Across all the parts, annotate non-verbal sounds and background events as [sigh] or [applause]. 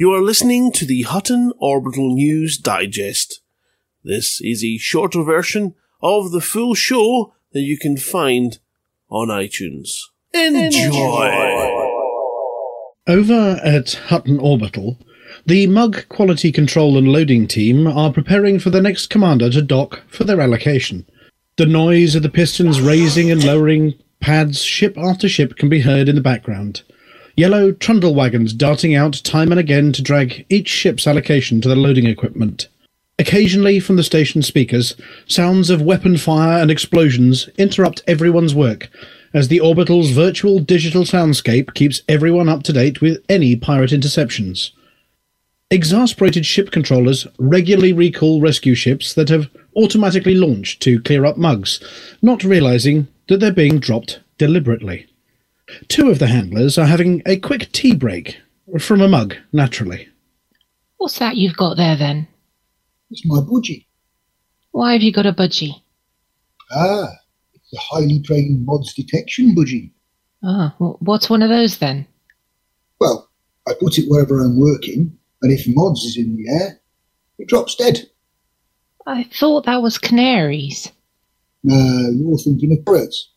You are listening to the Hutton Orbital News Digest. This is a shorter version of the full show that you can find on iTunes. Enjoy! Over at Hutton Orbital, the Mug Quality Control and Loading Team are preparing for the next commander to dock for their allocation. The noise of the pistons raising and lowering pads ship after ship can be heard in the background. Yellow trundle wagons darting out time and again to drag each ship's allocation to the loading equipment. Occasionally, from the station speakers, sounds of weapon fire and explosions interrupt everyone's work, as the orbital's virtual digital soundscape keeps everyone up to date with any pirate interceptions. Exasperated ship controllers regularly recall rescue ships that have automatically launched to clear up mugs, not realizing that they're being dropped deliberately. Two of the handlers are having a quick tea break from a mug, naturally. What's that you've got there then? It's my budgie. Why have you got a budgie? Ah, it's a highly trained mods detection budgie. Ah, wh- what's one of those then? Well, I put it wherever I'm working, and if mods is in the air, it drops dead. I thought that was canaries. No, you're thinking of parrots.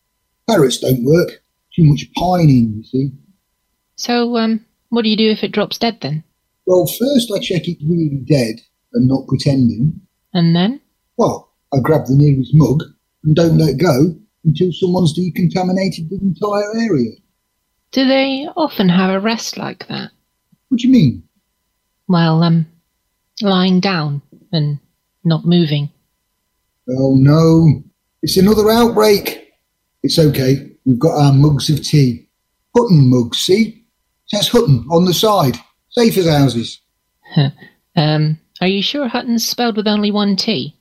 Parrots don't work. Too much pining, you see. So, um, what do you do if it drops dead then? Well, first I check it's really dead and not pretending. And then? Well, I grab the nearest mug and don't let go until someone's decontaminated the entire area. Do they often have a rest like that? What do you mean? Well, um, lying down and not moving. Oh no, it's another outbreak. It's okay. We've got our mugs of tea. Hutton mugs, see? Says Hutton on the side. Safe as houses. [laughs] um, are you sure Hutton's spelled with only one T?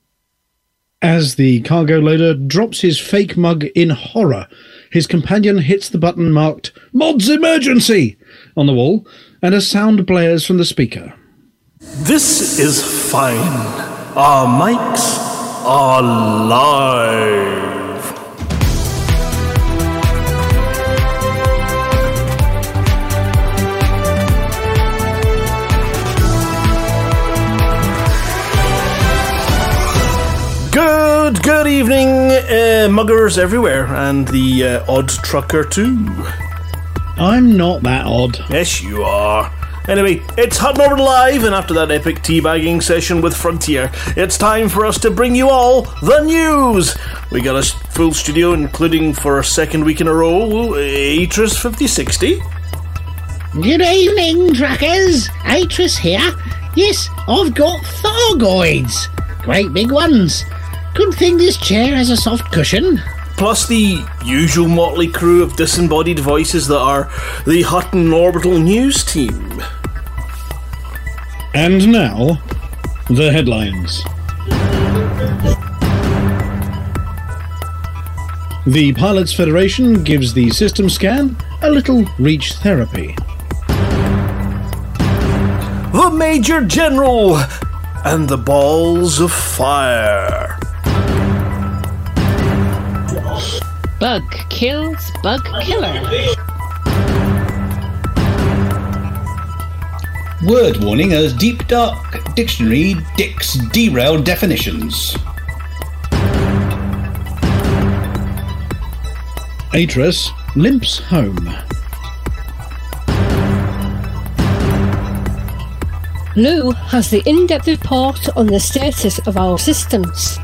As the cargo loader drops his fake mug in horror, his companion hits the button marked Mods Emergency on the wall, and a sound blares from the speaker. This is fine. Our mics are live. Good, good evening, uh, muggers everywhere, and the uh, odd trucker too. I'm not that odd. Yes, you are. Anyway, it's Hutton Over Live, and after that epic teabagging session with Frontier, it's time for us to bring you all the news. We got a full studio, including for a second week in a row, Atris 5060. Good evening, truckers. Atris here. Yes, I've got Thargoids. Great big ones. Good thing this chair has a soft cushion. Plus the usual motley crew of disembodied voices that are the Hutton Orbital News team. And now, the headlines. The Pilots Federation gives the system scan a little reach therapy. The Major General and the Balls of Fire. Bug kills bug killer. Word warning as Deep Dark Dictionary dicks derail definitions. Atris limps home. Lou has the in-depth report on the status of our systems.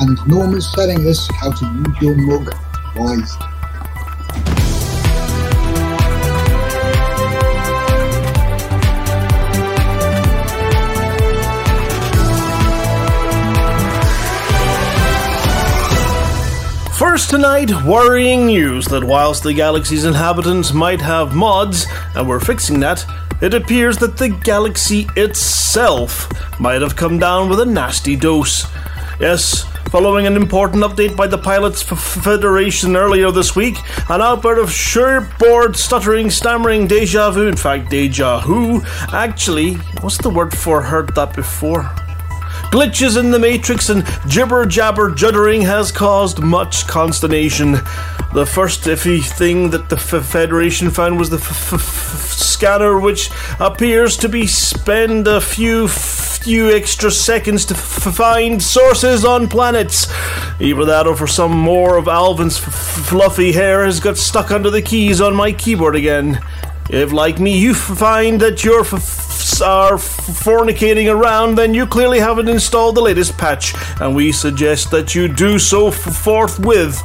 And Norma's telling us how to use your mug wisely. First tonight, worrying news that whilst the galaxy's inhabitants might have mods, and we're fixing that, it appears that the galaxy itself might have come down with a nasty dose. Yes, following an important update by the Pilots Federation earlier this week, an outburst of shirtboard stuttering, stammering deja vu, in fact, deja who, actually, what's the word for heard that before? Glitches in the Matrix and jibber jabber juddering has caused much consternation. The first iffy thing that the F- Federation found was the f- f- scanner, which appears to be spend a few few extra seconds to find sources on planets. Either that, or for some more of Alvin's fluffy hair has got stuck under the keys on my keyboard again. If, like me, you find that you're f- are fornicating around, then you clearly haven't installed the latest patch, and we suggest that you do so f- forthwith.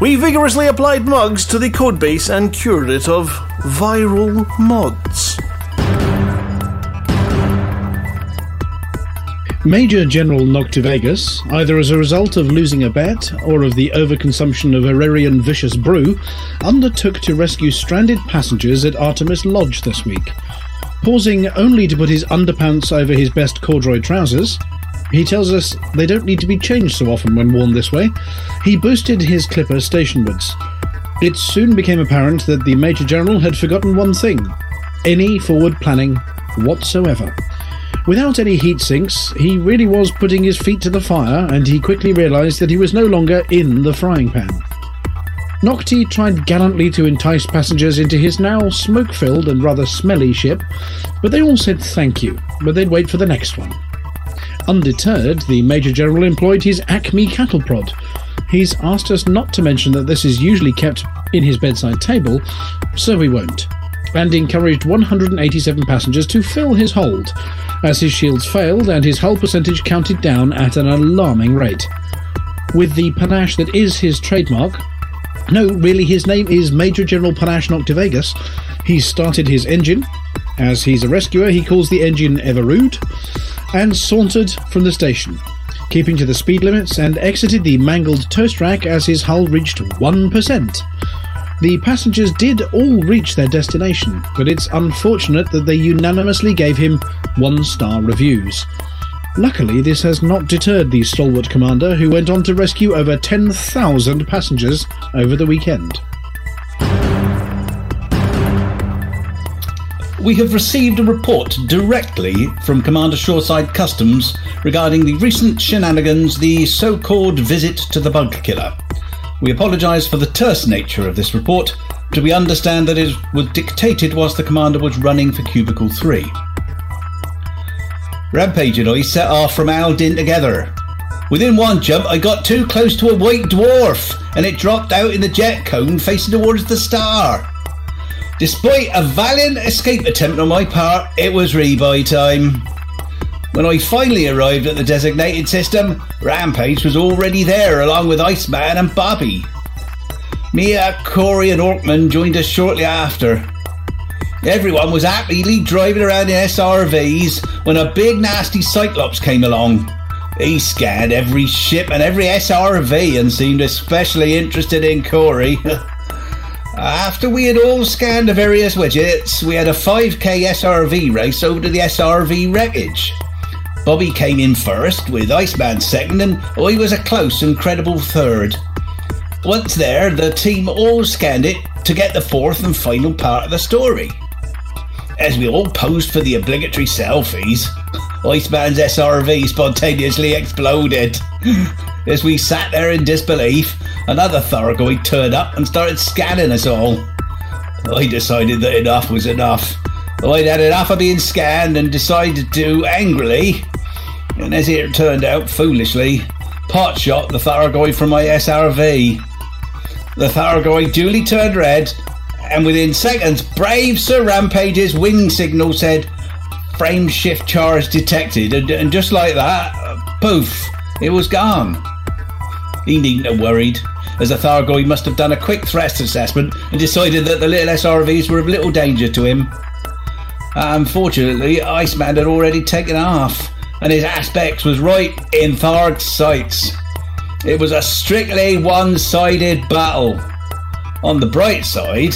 We vigorously applied mugs to the codebase and cured it of viral mods. Major General Noctivagus, either as a result of losing a bet or of the overconsumption of Aurelian vicious brew, undertook to rescue stranded passengers at Artemis Lodge this week. Pausing only to put his underpants over his best corduroy trousers, he tells us they don't need to be changed so often when worn this way. He boosted his clipper stationwards. It soon became apparent that the Major General had forgotten one thing any forward planning whatsoever. Without any heat sinks, he really was putting his feet to the fire, and he quickly realised that he was no longer in the frying pan. Nocti tried gallantly to entice passengers into his now smoke filled and rather smelly ship, but they all said thank you, but they'd wait for the next one. Undeterred, the Major General employed his Acme cattle prod. He's asked us not to mention that this is usually kept in his bedside table, so we won't, and encouraged 187 passengers to fill his hold, as his shields failed and his hull percentage counted down at an alarming rate. With the panache that is his trademark, no, really, his name is Major General Panache Noctivagus. He started his engine. As he's a rescuer, he calls the engine Evinrude, and sauntered from the station, keeping to the speed limits and exited the mangled toast rack as his hull reached 1%. The passengers did all reach their destination, but it's unfortunate that they unanimously gave him one star reviews. Luckily, this has not deterred the stalwart commander, who went on to rescue over 10,000 passengers over the weekend. We have received a report directly from Commander Shoreside Customs regarding the recent shenanigans, the so called visit to the bug killer. We apologise for the terse nature of this report, but we understand that it was dictated whilst the commander was running for Cubicle 3. Rampage and I set off from Aldin together. Within one jump, I got too close to a white dwarf, and it dropped out in the jet cone facing towards the star. Despite a valiant escape attempt on my part, it was rebuy time. When I finally arrived at the designated system, Rampage was already there along with Iceman and Bobby. Mia, Corey, and Orkman joined us shortly after. Everyone was happily driving around in SRVs when a big nasty Cyclops came along. He scanned every ship and every SRV and seemed especially interested in Corey. [laughs] After we had all scanned the various widgets, we had a 5k SRV race over to the SRV wreckage. Bobby came in first, with Iceman second, and oh, I was a close and credible third. Once there, the team all scanned it to get the fourth and final part of the story. As we all posed for the obligatory selfies, [laughs] Iceman's SRV spontaneously exploded. [laughs] As we sat there in disbelief, another Thargoid turned up and started scanning us all. I decided that enough was enough. I'd had enough of being scanned and decided to, angrily, and as it turned out, foolishly, pot shot the Thargoid from my SRV. The Thargoid duly turned red, and within seconds, brave Sir Rampage's wing signal said, frame shift charge detected, and, and just like that, poof, it was gone. He needn't have worried, as the Thargoid must have done a quick thrust assessment and decided that the little SRVs were of little danger to him. Unfortunately, Iceman had already taken off, and his AspX was right in Tharg's sights. It was a strictly one sided battle. On the bright side,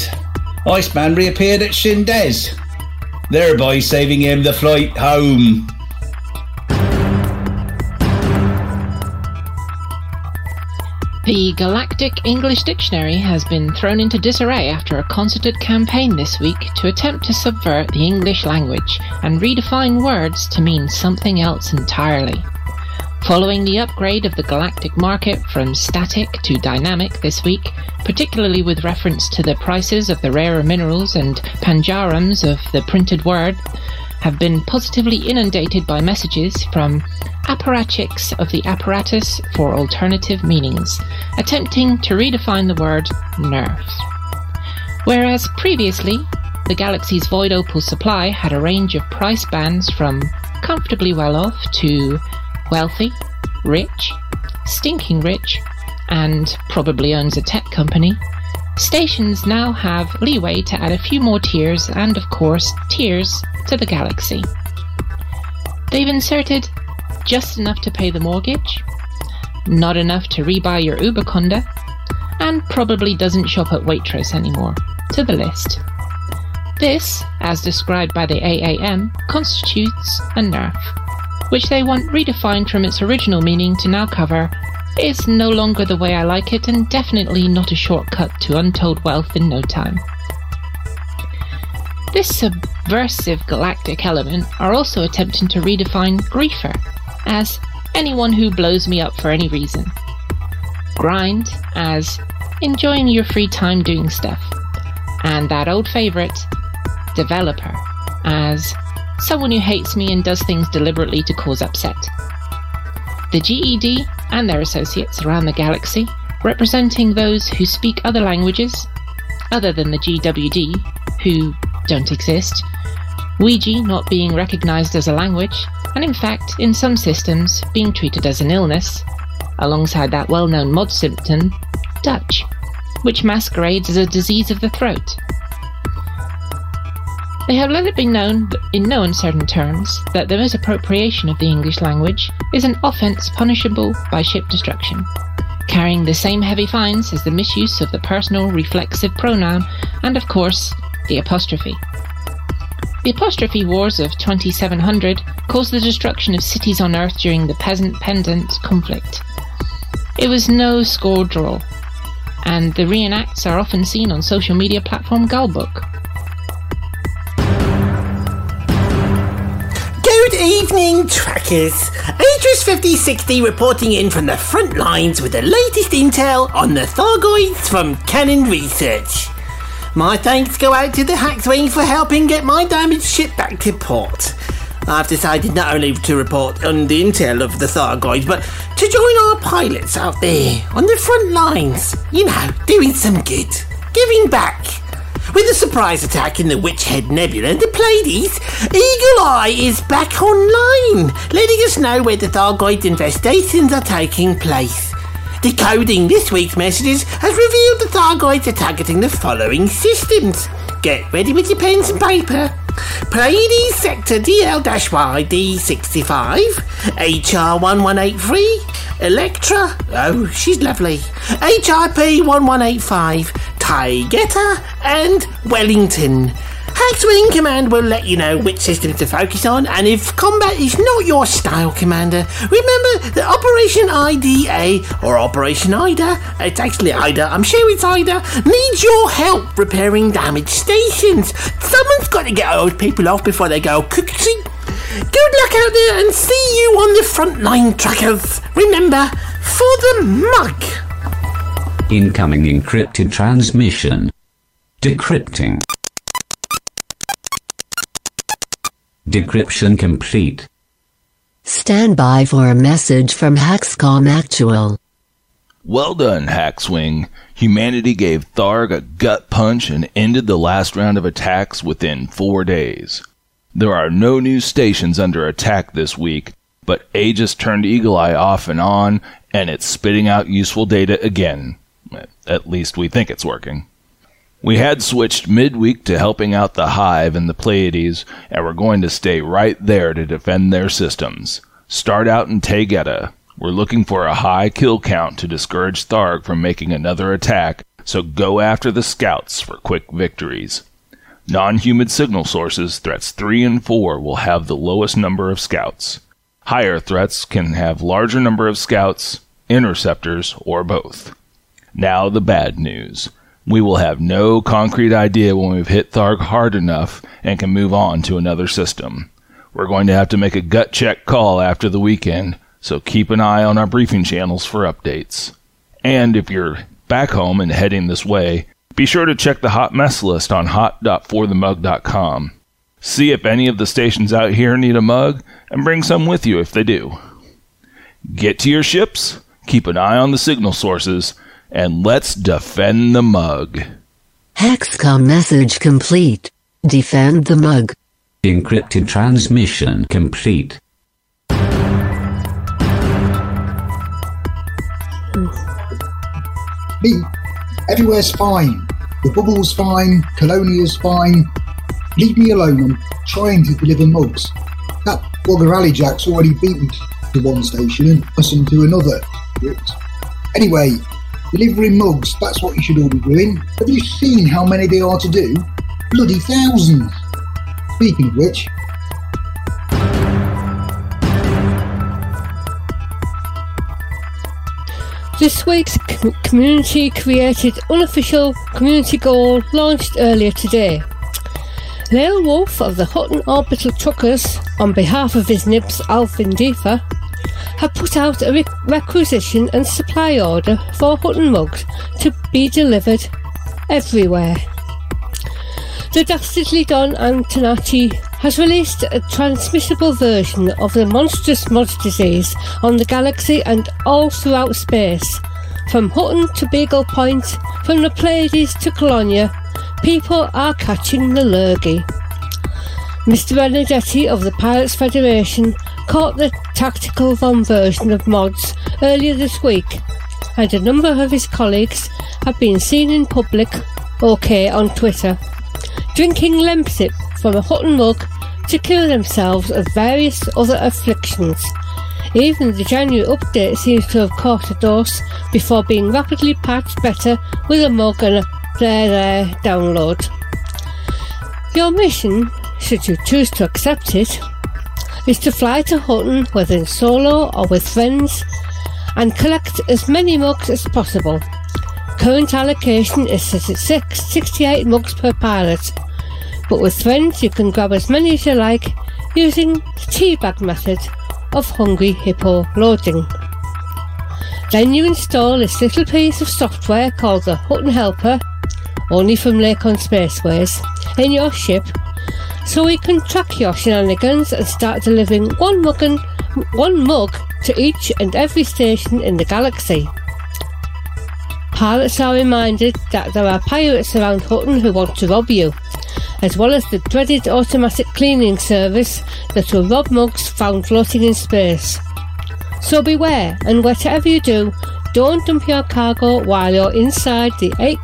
Iceman reappeared at Shindez, thereby saving him the flight home. The Galactic English Dictionary has been thrown into disarray after a concerted campaign this week to attempt to subvert the English language and redefine words to mean something else entirely. Following the upgrade of the galactic market from static to dynamic this week, particularly with reference to the prices of the rarer minerals and panjarams of the printed word, have been positively inundated by messages from apparatchiks of the apparatus for alternative meanings, attempting to redefine the word nerf. Whereas previously, the Galaxy's Void Opal supply had a range of price bands from comfortably well off to wealthy, rich, stinking rich, and probably owns a tech company, stations now have leeway to add a few more tiers and, of course, tiers to the Galaxy. They've inserted just enough to pay the mortgage, not enough to rebuy your Uber Conda, and probably doesn't shop at Waitrose anymore, to the list. This, as described by the AAM, constitutes a nerf, which they want redefined from its original meaning to now cover is no longer the way I like it and definitely not a shortcut to untold wealth in no time. This subversive galactic element are also attempting to redefine griefer as anyone who blows me up for any reason. Grind as enjoying your free time doing stuff. And that old favourite, developer, as someone who hates me and does things deliberately to cause upset. The GED and their associates around the galaxy, representing those who speak other languages, other than the GWD, who don't exist, Ouija not being recognized as a language, and in fact, in some systems, being treated as an illness, alongside that well known mod symptom, Dutch, which masquerades as a disease of the throat. They have let it be known, in no uncertain terms, that the misappropriation of the English language is an offence punishable by ship destruction, carrying the same heavy fines as the misuse of the personal reflexive pronoun and, of course, the apostrophe. The apostrophe wars of 2700 caused the destruction of cities on Earth during the peasant pendant conflict. It was no score draw, and the reenacts are often seen on social media platform Gullbook. Good evening, trackers. Aegis 5060 reporting in from the front lines with the latest intel on the Thargoids from Canonn Research. My thanks go out to the Hackswing for helping get my damaged ship back to port. I've decided not only to report on the intel of the Thargoids, but to join our pilots out there on the front lines. You know, doing some good, giving back. With a surprise attack in the Witchhead Nebula, the Pleiades, Eagle Eye is back online, letting us know where the Thargoid infestations are taking place. Decoding this week's messages has revealed the Thargoids are targeting the following systems. Get ready with your pens and paper. Pleiades Sector DL-YD 65, HR 1183, Electra, oh, she's lovely, HIP 1185, Taygeta, and Wellington. Hackswing Command will let you know which systems to focus on, and if combat is not your style, Commander, remember that Operation IDA or Operation IDA, it's actually IDA, I'm sure it's IDA, needs your help repairing damaged stations. Someone's got to get those people off before they go cookie. Good luck out there and see you on the front line, trackers. Remember, for the mug. Incoming encrypted transmission. Decrypting. Decryption complete. Stand by for a message from Haxcom Actual. Well done, Hackswing. Humanity gave Tharg a gut punch and ended the last round of attacks within four days. There are no new stations under attack this week, but Aegis turned Eagle Eye off and on, and it's spitting out useful data again. At least we think it's working. We had switched midweek to helping out the Hive and the Pleiades, and we're going to stay right there to defend their systems. Start out in Taygeta. We're looking for a high kill count to discourage Tharg from making another attack, so go after the scouts for quick victories. Non human signal sources, threats 3 and 4, will have the lowest number of scouts. Higher threats can have larger number of scouts, interceptors, or both. Now the bad news. We will have no concrete idea when we've hit Tharg hard enough and can move on to another system. We're going to have to make a gut check call after the weekend. so keep an eye on our briefing channels for updates. And if you're back home and heading this way, be sure to check the hot mess list on hot.forthemug.com. See if any of the stations out here need a mug and bring some with you if they do. Get to your ships, keep an eye on the signal sources, and let's defend the mug. Hexcom message complete. Defend the mug. Encrypted transmission complete. Me, everywhere's fine. The bubble's fine, Colonia's fine. Leave me alone, I'm trying to deliver mugs. That bugger Alley Jack's already beaten to one station and listened to another. Anyway, delivering mugs, that's what you should all be doing. Have you seen how many they are to do? Bloody thousands. Speaking of which, This week's community created unofficial community goal launched earlier today. Lale Wolf of the Hutton Orbital Truckers, on behalf of his nibs Alvin Deefer, have put out a re- requisition and supply order for Hutton mugs to be delivered everywhere. The Dastardly Don Antonacci has released a transmissible version of the monstrous mud disease on the galaxy and all throughout space. From Hutton to Beagle Point, from the Pleiades to Colonia, people are catching the lurgy. Mr. Benedetti of the Pilots Federation caught the tactical VOM version of mods earlier this week, and a number of his colleagues have been seen in public, okay, on Twitter, drinking Lemsip from a Hutton mug to cure themselves of various other afflictions. Even the January update seems to have caught a dose before being rapidly patched better with a mug and a there there download. Your mission, should you choose to accept it, is to fly to Hutton whether in solo or with friends and collect as many mugs as possible. Current allocation is set at six, 68 mugs per pilot, but with friends you can grab as many as you like using the teabag method of Hungry Hippo loading. Then you install this little piece of software called the Hutton Helper, only from Lakon Spaceways, in your ship, so we can track your shenanigans and start delivering one mug, and, one mug to each and every station in the galaxy. Pilots are reminded that there are pirates around Hutton who want to rob you, as well as the dreaded automatic cleaning service that will rob mugs found floating in space. So beware, and whatever you do, don't dump your cargo while you're inside the 8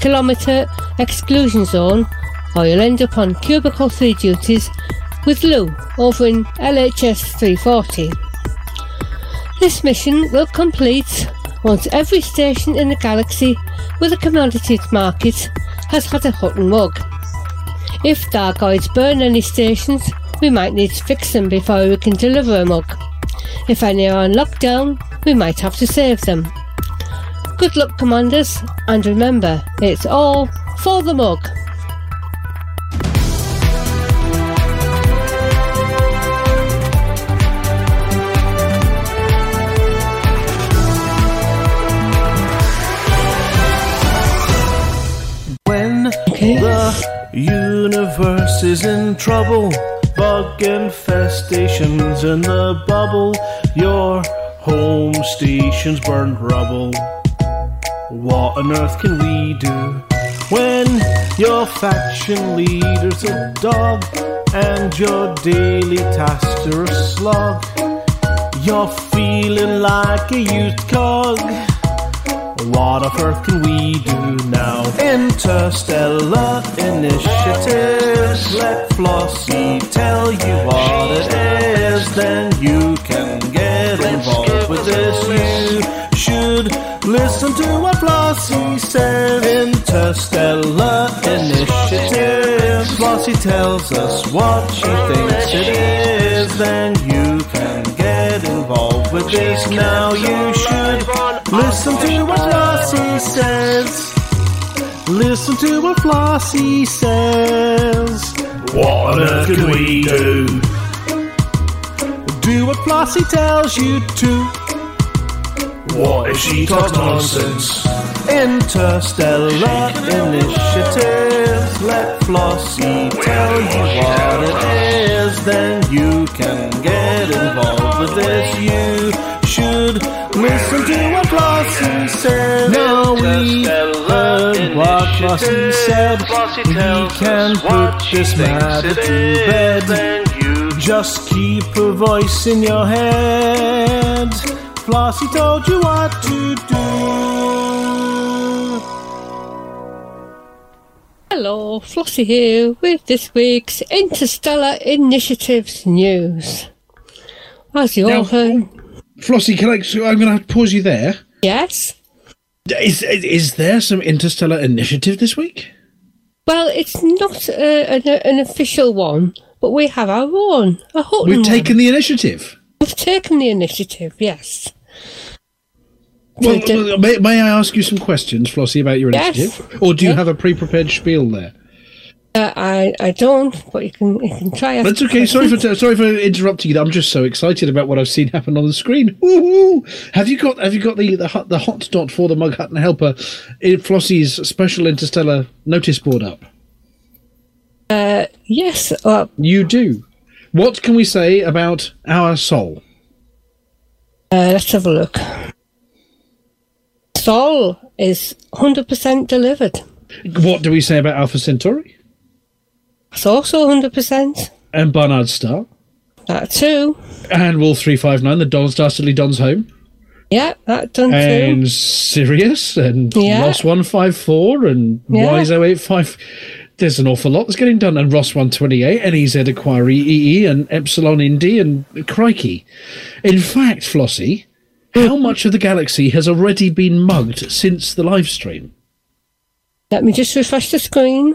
kilometre, exclusion zone, or you'll end up on Cubicle 3 duties with Lou over in LHS 340. This mission will complete once every station in the galaxy with a commodities market has had a Hutton mug. If Thargoids burn any stations, we might need to fix them before we can deliver a mug. If any are on lockdown, we might have to save them. Good luck, commanders, and remember, it's all for the mug. Is in trouble, bug infestations in the bubble, your home station's burned rubble. What on earth can we do when your faction leader's a dog and your daily tasks are a slog? You're feeling like a used cog. What on earth can we do now? Interstellar initiatives. Let Flossie tell you what it is. Then you can get involved with this. You should listen to what Flossie says. Interstellar initiatives. Flossie tells us what she thinks it is. Then you can get Now you should listen to what Flossie says. Listen to what Flossie says. What on earth can we do? do what Flossie tells you to. What if she talks nonsense? Interstellar initiatives. Let Flossie tell you what it is. Then you can get involved with this. You should listen to what Flossie said. Now we heard what Flossie said. We can put this matter to bed. Just keep a voice in your head. Flossie told you what to do. Hello, Flossie here with this week's Interstellar Initiatives news. As you all heard, Flossie, can I? so I'm going to have to pause you there. yes. Is is there some interstellar initiative this week? Well, it's not uh, an, an official one, but we have our own. A We've one. taken the initiative. We've taken the initiative, yes. Well, well, may, may I ask you some questions, Flossie, about your Yes. initiative, or do you have a pre-prepared spiel there? Uh, I I don't, but you can you can try. That's okay. Sorry for sorry for interrupting you. I'm just so excited about what I've seen happen on the screen. Woo-hoo! Have you got Have you got the the, hot- the hot dot for the Mug Hutton Helper in Flossie's special interstellar notice board up? Uh, yes. Uh, You do. What can we say about our Sol? uh, let's have a look. Sol is hundred percent delivered. What do we say about Alpha Centauri It's also hundred percent. and Barnard Star That too. and Wolf Three Five Nine? The Don Dastardly Don's home Yeah, that done and too. Sirius and Yeah. Ross One Five Four and Yeah. Wise 085. There's an awful lot that's getting done. And Ross 128, NEZ Aquarii, and Epsilon Indi, and Crikey. In fact, Flossie, how much of the galaxy has already been mugged since the live stream? Let me just refresh the screen.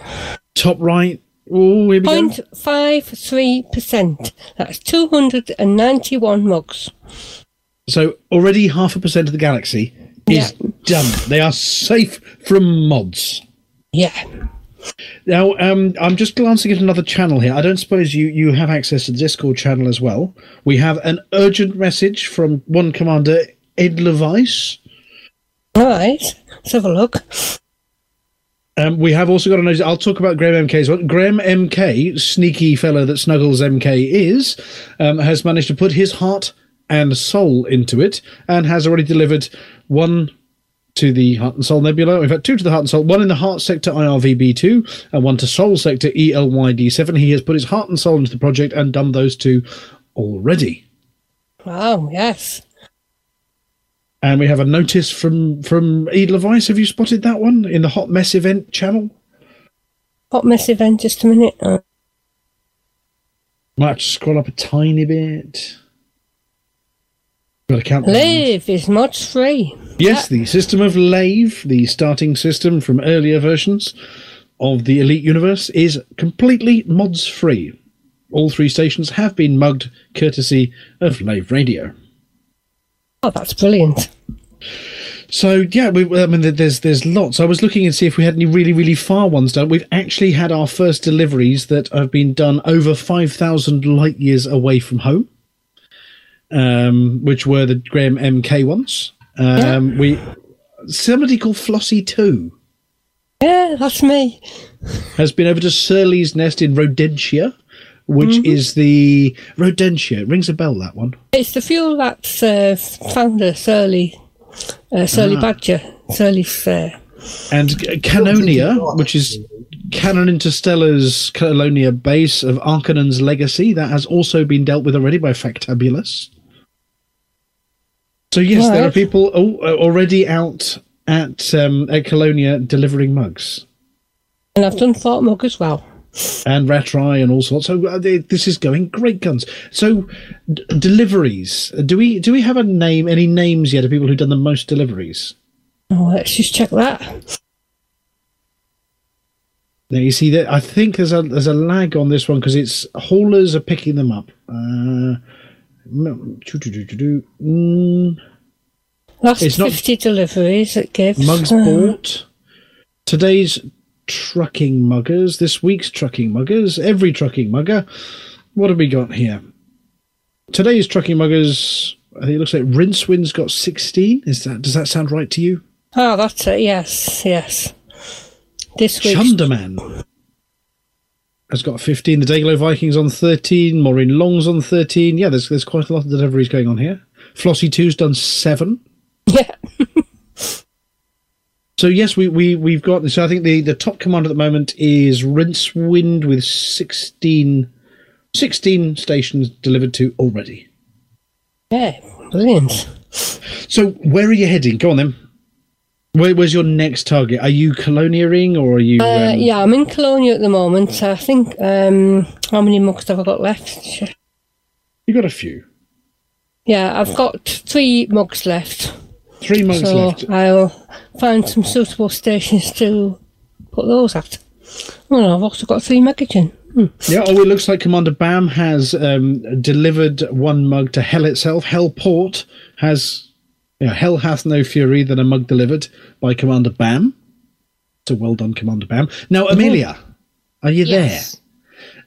Top right. Oh, here we go. Point five three percent. That's two hundred and ninety-one mugs. So already half a percent of the galaxy is done. They are safe from mods. Yeah. Now, um, I'm just glancing at another channel here. I don't suppose you, you have access to the Discord channel as well. We have an urgent message from one commander, Ed Levice. All right. Let's have a look. Um, we have also got a notice. I'll talk about Graham MK as well. Graham MK, sneaky fellow that Snuggles MK is, um, has managed to put his heart and soul into it and has already delivered one to the Heart and Soul Nebula. In fact, two to the Heart and Soul, one in the Heart Sector IRVB2 and one to Soul Sector E ELYD7. He has put his heart and soul into the project and done those two already. Wow. Yes. And we have a notice from from Edelweiss. Have you spotted that one in the Hot Mess event channel? Hot mess event. Just a minute. Uh, Might have to scroll up a tiny bit. Got to count. Lave is mods free. Yes, the system of Lave, the starting system from earlier versions of the Elite Universe, is completely mods free. All three stations have been mugged courtesy of Lave Radio. Oh, that's brilliant. So yeah, we, I mean, there's there's lots. I was looking and see if we had any really really far ones done. We've actually had our first deliveries that have been done over five thousand light years away from home, um, which were the Graham MK ones. Um, We somebody called Flossie Two Yeah, that's me. has been over to Surly's Nest in Rodentia, which is the Rodentia. It rings a bell that one. It's the fuel that's uh, founder Surly, uh, Surly Ah. Badger, Surly's. Uh, and Canonia, which is Canonn Interstellar's Colonia base of Arcanonn's legacy, that has also been dealt with already by Factabulous. So yes, there are people uh, already out at um, at Colonia delivering mugs and I've done thought Mug as well. and Ratry and all sorts. So uh, they- this is going great guns. So d- deliveries. Do we do we have a name? Any names yet of people who've done the most deliveries? Oh, let's just check that. Now you see that I think there's a there's a lag on this one because it's haulers are picking them up. Uh, mm, Last It's not- 50 deliveries it gives. mugs Uh, bought. Today's trucking muggers. This week's trucking muggers. Every trucking mugger. What have we got here? today's trucking muggers. I think it looks like Rincewind's got sixteen. Is that does that sound right to you? Oh, that's it. Yes, yes. This week. Chunderman has got fifteen. The Dayglow Vikings on thirteen. Maureen Long's on thirteen. Yeah, there's there's quite a lot of deliveries going on here. Flossie Two's done seven. Yeah. [laughs] So yes, we, we we've got. So I think the, the top command at the moment is Rincewind with 16, 16 stations delivered to already. Yeah, brilliant. So where are you heading? Go on then. Where, where's your next target? Are you coloniering or are you? Uh, um, yeah, I'm in Colonia at the moment. I think. Um, how many mugs have I got left? You got a few. Yeah, I've got three mugs left. Three mugs so left. I'll find some suitable stations to put those at. Oh, no, I've also got three megagen. Hmm. Yeah. Oh, it looks like Commander Bam has um, delivered one mug to Hell itself. Hellport has. You know, Hell hath no fury than a mug delivered by Commander Bam. So well done, Commander Bam. Now, Amelia, are you Yes. there?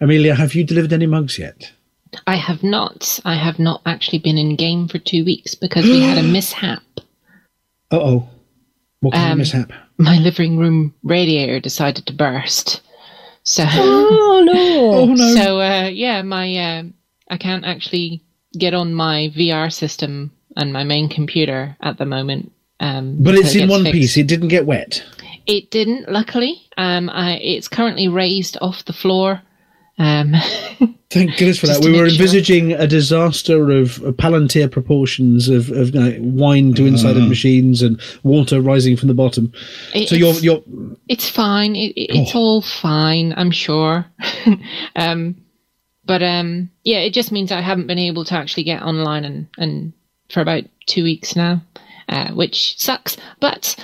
Amelia, have you delivered any mugs yet? I have not. I have not actually been in game for two weeks because we had a [gasps] mishap. Uh oh. What kind of Um, mishap? My living room radiator decided to burst. So, Oh [laughs] no! Oh no. so uh, yeah, my uh, I can't actually get on my VR system and my main computer at the moment. Um, But until it's in one fixed. piece. It didn't get wet. It didn't, luckily. Um, I, it's currently raised off the floor. Um, [laughs] Thank goodness for that. We were make sure. envisaging a disaster of, of Palantir proportions of, of you know, wine to inside of machines and water rising from the bottom. It- so you're it's- you're it's fine. It, it, it's Oh. all fine, I'm sure. [laughs] um, but um, yeah, it just means I haven't been able to actually get online and, and for about two weeks now, uh, which sucks. But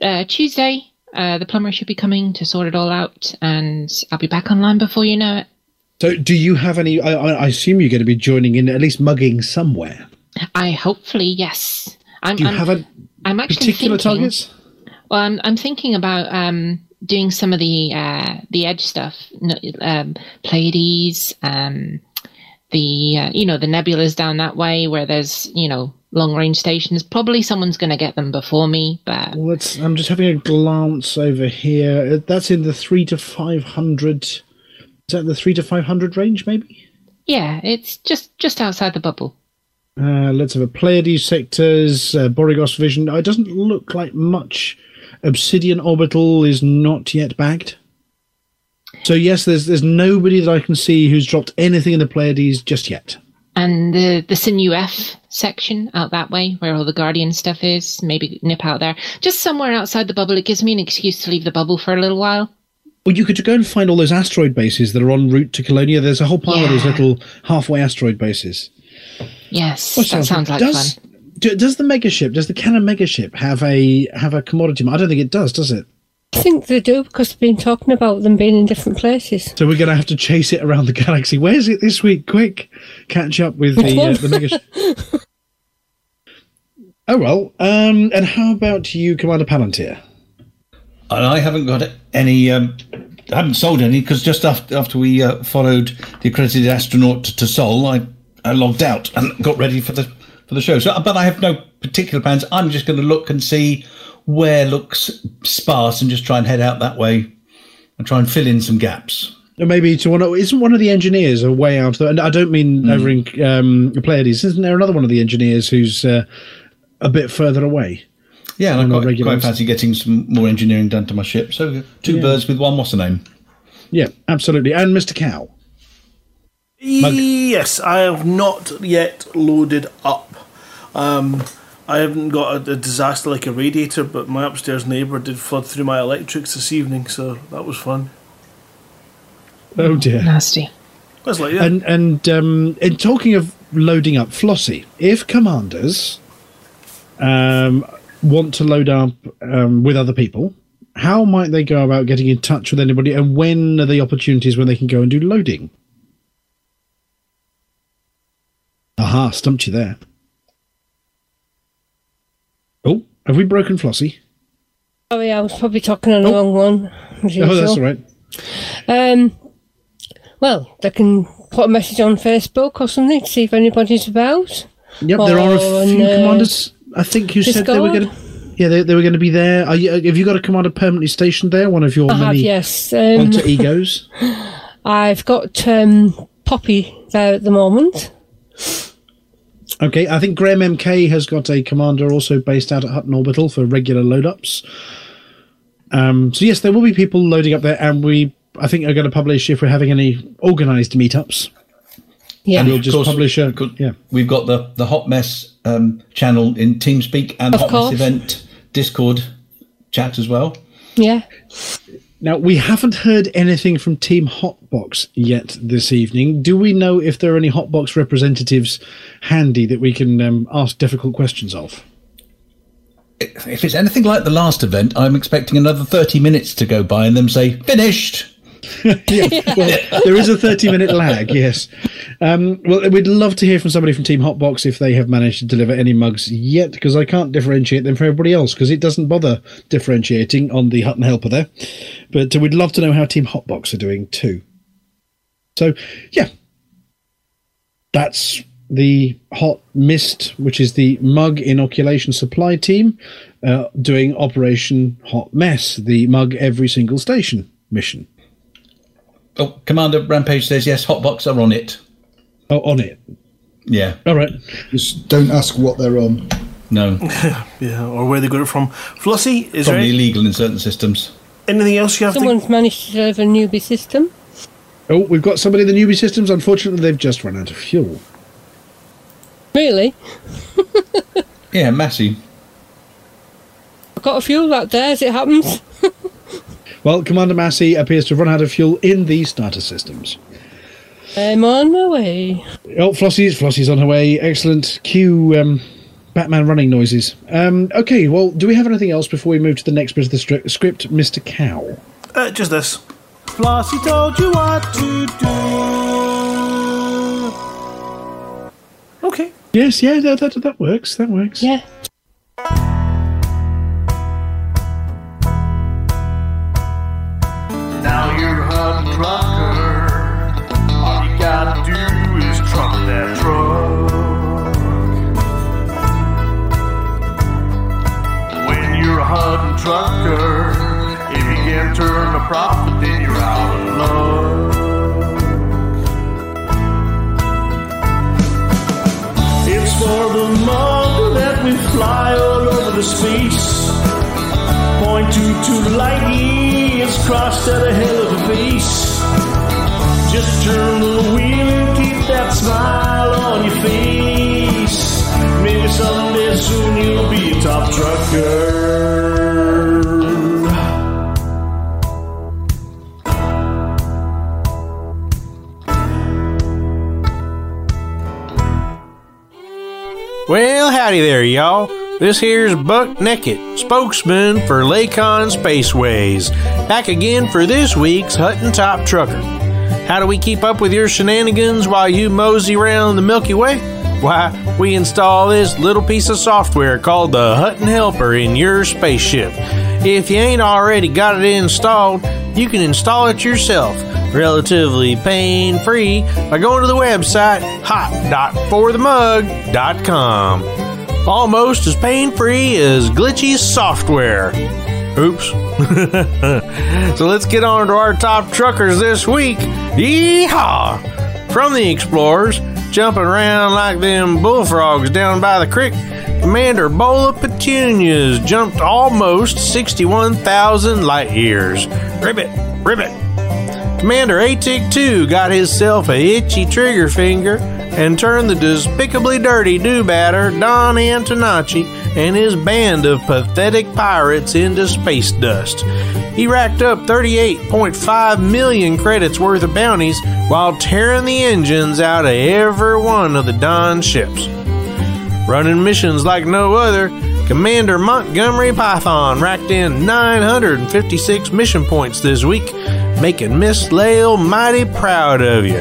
uh, Tuesday, uh, the plumber should be coming to sort it all out, and I'll be back online before you know it. so. Do you have any? I, I assume you're going to be joining in at least mugging somewhere. I hopefully yes. I'm, Do you I'm, have a I'm actually particular thinking, targets? Well, I'm I'm thinking about um doing some of the uh the edge stuff, um, Pleiades, um, the uh, you know the nebulas down that way where there's you know long range stations. Probably someone's going to get them before me, but Let's. I'm just having a glance over here. Uh, That's in the three to five hundred. Is that the three to five hundred range? Maybe. yeah, it's just just outside the bubble. Uh, let's have a Pleiades sectors, uh, Borygos vision. It doesn't look like much. Obsidian orbital is not yet bagged. So yes, there's there's nobody that I can see who's dropped anything in the Pleiades just yet. And the the Synuefe section out that way, where all the Guardian stuff is, maybe nip out there. Just somewhere outside the bubble. It gives me an excuse to leave the bubble for a little while. Well, you could go and find all those asteroid bases that are en route to Colonia. There's a whole pile of those little halfway asteroid bases. Yes, Well, that sounds like does, fun. do- does the megaship, does the Canonn megaship have a have a commodity? I don't think it does, does it? I think they do because they've been talking about them being in different places. So we're going to have to chase it around the galaxy. Where's it this week? Quick, catch up with the uh, the megaship. [laughs] oh well. Um, and how about you, Commander Palantir? And I haven't got any. Um, I haven't sold any because just after after we uh, followed the accredited astronaut to Sol, I, I logged out and got ready for the for the show. So, but I have no particular plans. I'm just going to look and see where looks sparse and just try and head out that way and try and fill in some gaps. Or maybe to one. Of, isn't one of the engineers a way out? There? And I don't mean over in um, Pleiades. Isn't there another one of the engineers who's uh, a bit further away? Yeah, and On I a quite, regular quite basis. fancy getting some more engineering done to my ship. So two Yeah. birds with one. What's the name? Yeah, absolutely. And Mr. Cow. Mug. Yes, I have not yet loaded up. Um, I haven't got a, a disaster like a radiator, but my upstairs neighbour did flood through my electrics this evening, so that was fun. Oh dear. Nasty. That's like yeah. And and um, in talking of loading up, Flossie, if commanders um, want to load up um, with other people, how might they go about getting in touch with anybody, and when are the opportunities when they can go and do loading? Aha, stumped you there. Oh, have we broken Flossie? Sorry, I was probably talking on the wrong one. Oh, that's all right. Um, Well, they can put a message on Facebook or something to see if anybody's about. Yep, there are a Or on, few uh, commanders. I think who said they were going to. Yeah, they, they were going to be there. Are you, have you got a commander permanently stationed there? One of your I have, many yes. Um, alter egos. [laughs] I've got um, Poppy there at the moment. Okay, I think Graham MK has got a commander also based out at Hutton Orbital for regular load ups. Um, so yes, there will be people loading up there, and we I think are going to publish if we're having any organised meetups. Yeah, and we'll just course, publish a yeah. We've got the, the Hot Mess um, channel in TeamSpeak and Of Hot course. Mess event Discord chat as well. Yeah. Now we haven't heard anything from Team Hotbox yet this evening. Do we know if there are any Hotbox representatives handy that we can um, ask difficult questions of? If it's anything like the last event, I'm expecting another 30 minutes to go by and them say, finished. [laughs] yeah, well, there is a 30 minute lag, yes. Um, well, we'd love to hear from somebody from Team Hotbox if they have managed to deliver any mugs yet, because I can't differentiate them from everybody else, because it doesn't bother differentiating on the Hutton Helper there. But uh, we'd love to know how Team Hotbox are doing too. So, yeah. That's the Hot Mist, which is the mug inoculation supply team, uh, doing Operation Hot Mess, the mug every single station mission. Oh, Commander Rampage says, yes, Hotbox are on it. Oh, on it. Yeah. All right. Just don't ask what they're on. No. [laughs] yeah, or where they got it from. Flossie, is Probably there illegal in certain systems. anything else you have Someone's managed to deliver a newbie system. Oh, we've got somebody in the newbie systems. Unfortunately, they've just run out of fuel. Really? [laughs] Yeah, Massey. I've got a fuel that there as it happens. Well, Commander Massey appears to have run out of fuel in the starter systems. I'm on my way. Oh, Flossie's Flossie's on her way. Excellent. Cue um, Batman running noises. Um, okay, well, do we have anything else before we move to the next bit of the stri- script, Mr. Cow? Uh, just this. Flossie told you what to do. Okay. Yes, yeah, that, that, that works. That works. Yeah. Trucker, if you can't turn a profit, then you're out of luck. It's for the mug that we fly all over the space. Point two to lightly, it's crossed at a hell of a pace. Just turn the wheel and keep that smile on your face. Maybe someday soon you'll be a top trucker. Well, howdy there, y'all. This here's Buck Neckett, spokesman for Lakon Spaceways, back again for this week's Hutton Top Trucker. How do we keep up with your shenanigans while you mosey around the Milky Way? Why, we install this little piece of software called the Hutton Helper in your spaceship. If you ain't already got it installed, you can install it yourself, relatively pain free, by going to the website hot.forthemug.com. Almost as pain free as glitchy software. Oops. [laughs] so let's get on to our top truckers this week. Yeehaw! From the Explorers, jumping around like them bullfrogs down by the creek, Commander Bola Petunias jumped almost 61,000 light years. Ribbit, ribbit. Commander Atik 2 got himself a itchy trigger finger and turned the despicably dirty do-batter Don Antonacci and his band of pathetic pirates into space dust. He racked up 38.5 million credits worth of bounties while tearing the engines out of every one of the Don ships. Running missions like no other, Commander Montgomery Python racked in 956 mission points this week, making Miss Lael mighty proud of you.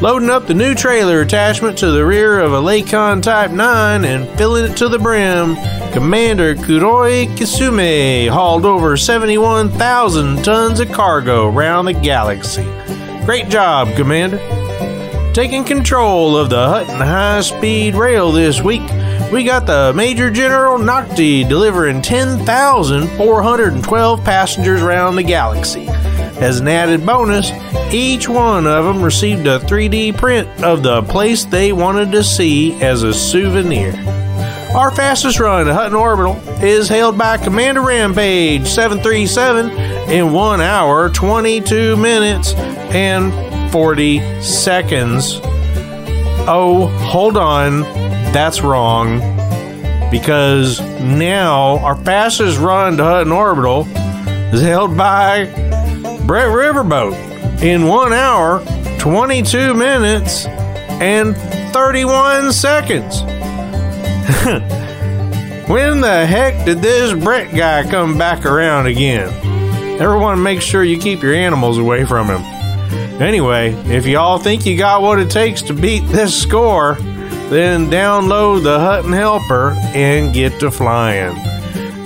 Loading up the new trailer attachment to the rear of a Lakon Type 9 and filling it to the brim, Commander Kuroi Kisume hauled over 71,000 tons of cargo around the galaxy. Great job, Commander. Taking control of the Hutton High Speed Rail this week, we got the Major General Nocti delivering 10,412 passengers around the galaxy. As an added bonus, each one of them received a 3D print of the place they wanted to see as a souvenir. Our fastest run to Hutton Orbital is hailed by Commander Rampage 737 in 1 hour, 22 minutes, and 40 seconds. Oh, hold on. That's wrong. Because now our fastest run to Hutton Orbital is held by Brett Riverboat in 1 hour, 22 minutes, and 31 seconds. [laughs] when the heck did this Brett guy come back around again? Everyone make sure you keep your animals away from him. Anyway, if y'all think you got what it takes to beat this score, then download the Hutton Helper and get to flying.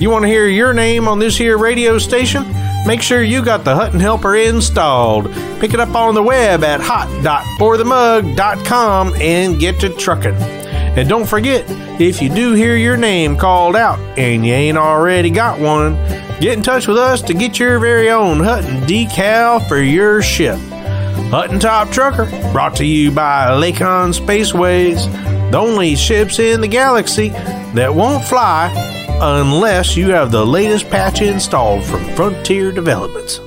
You want to hear your name on this here radio station? Make sure you got the Hutton Helper installed. Pick it up on the web at hot.forthemug.com and get to trucking. And don't forget, if you do hear your name called out and you ain't already got one, get in touch with us to get your very own Hutton decal for your ship. Hutton Top Trucker, brought to you by Lakon Spaceways, the only ships in the galaxy that won't fly unless you have the latest patch installed from Frontier Developments.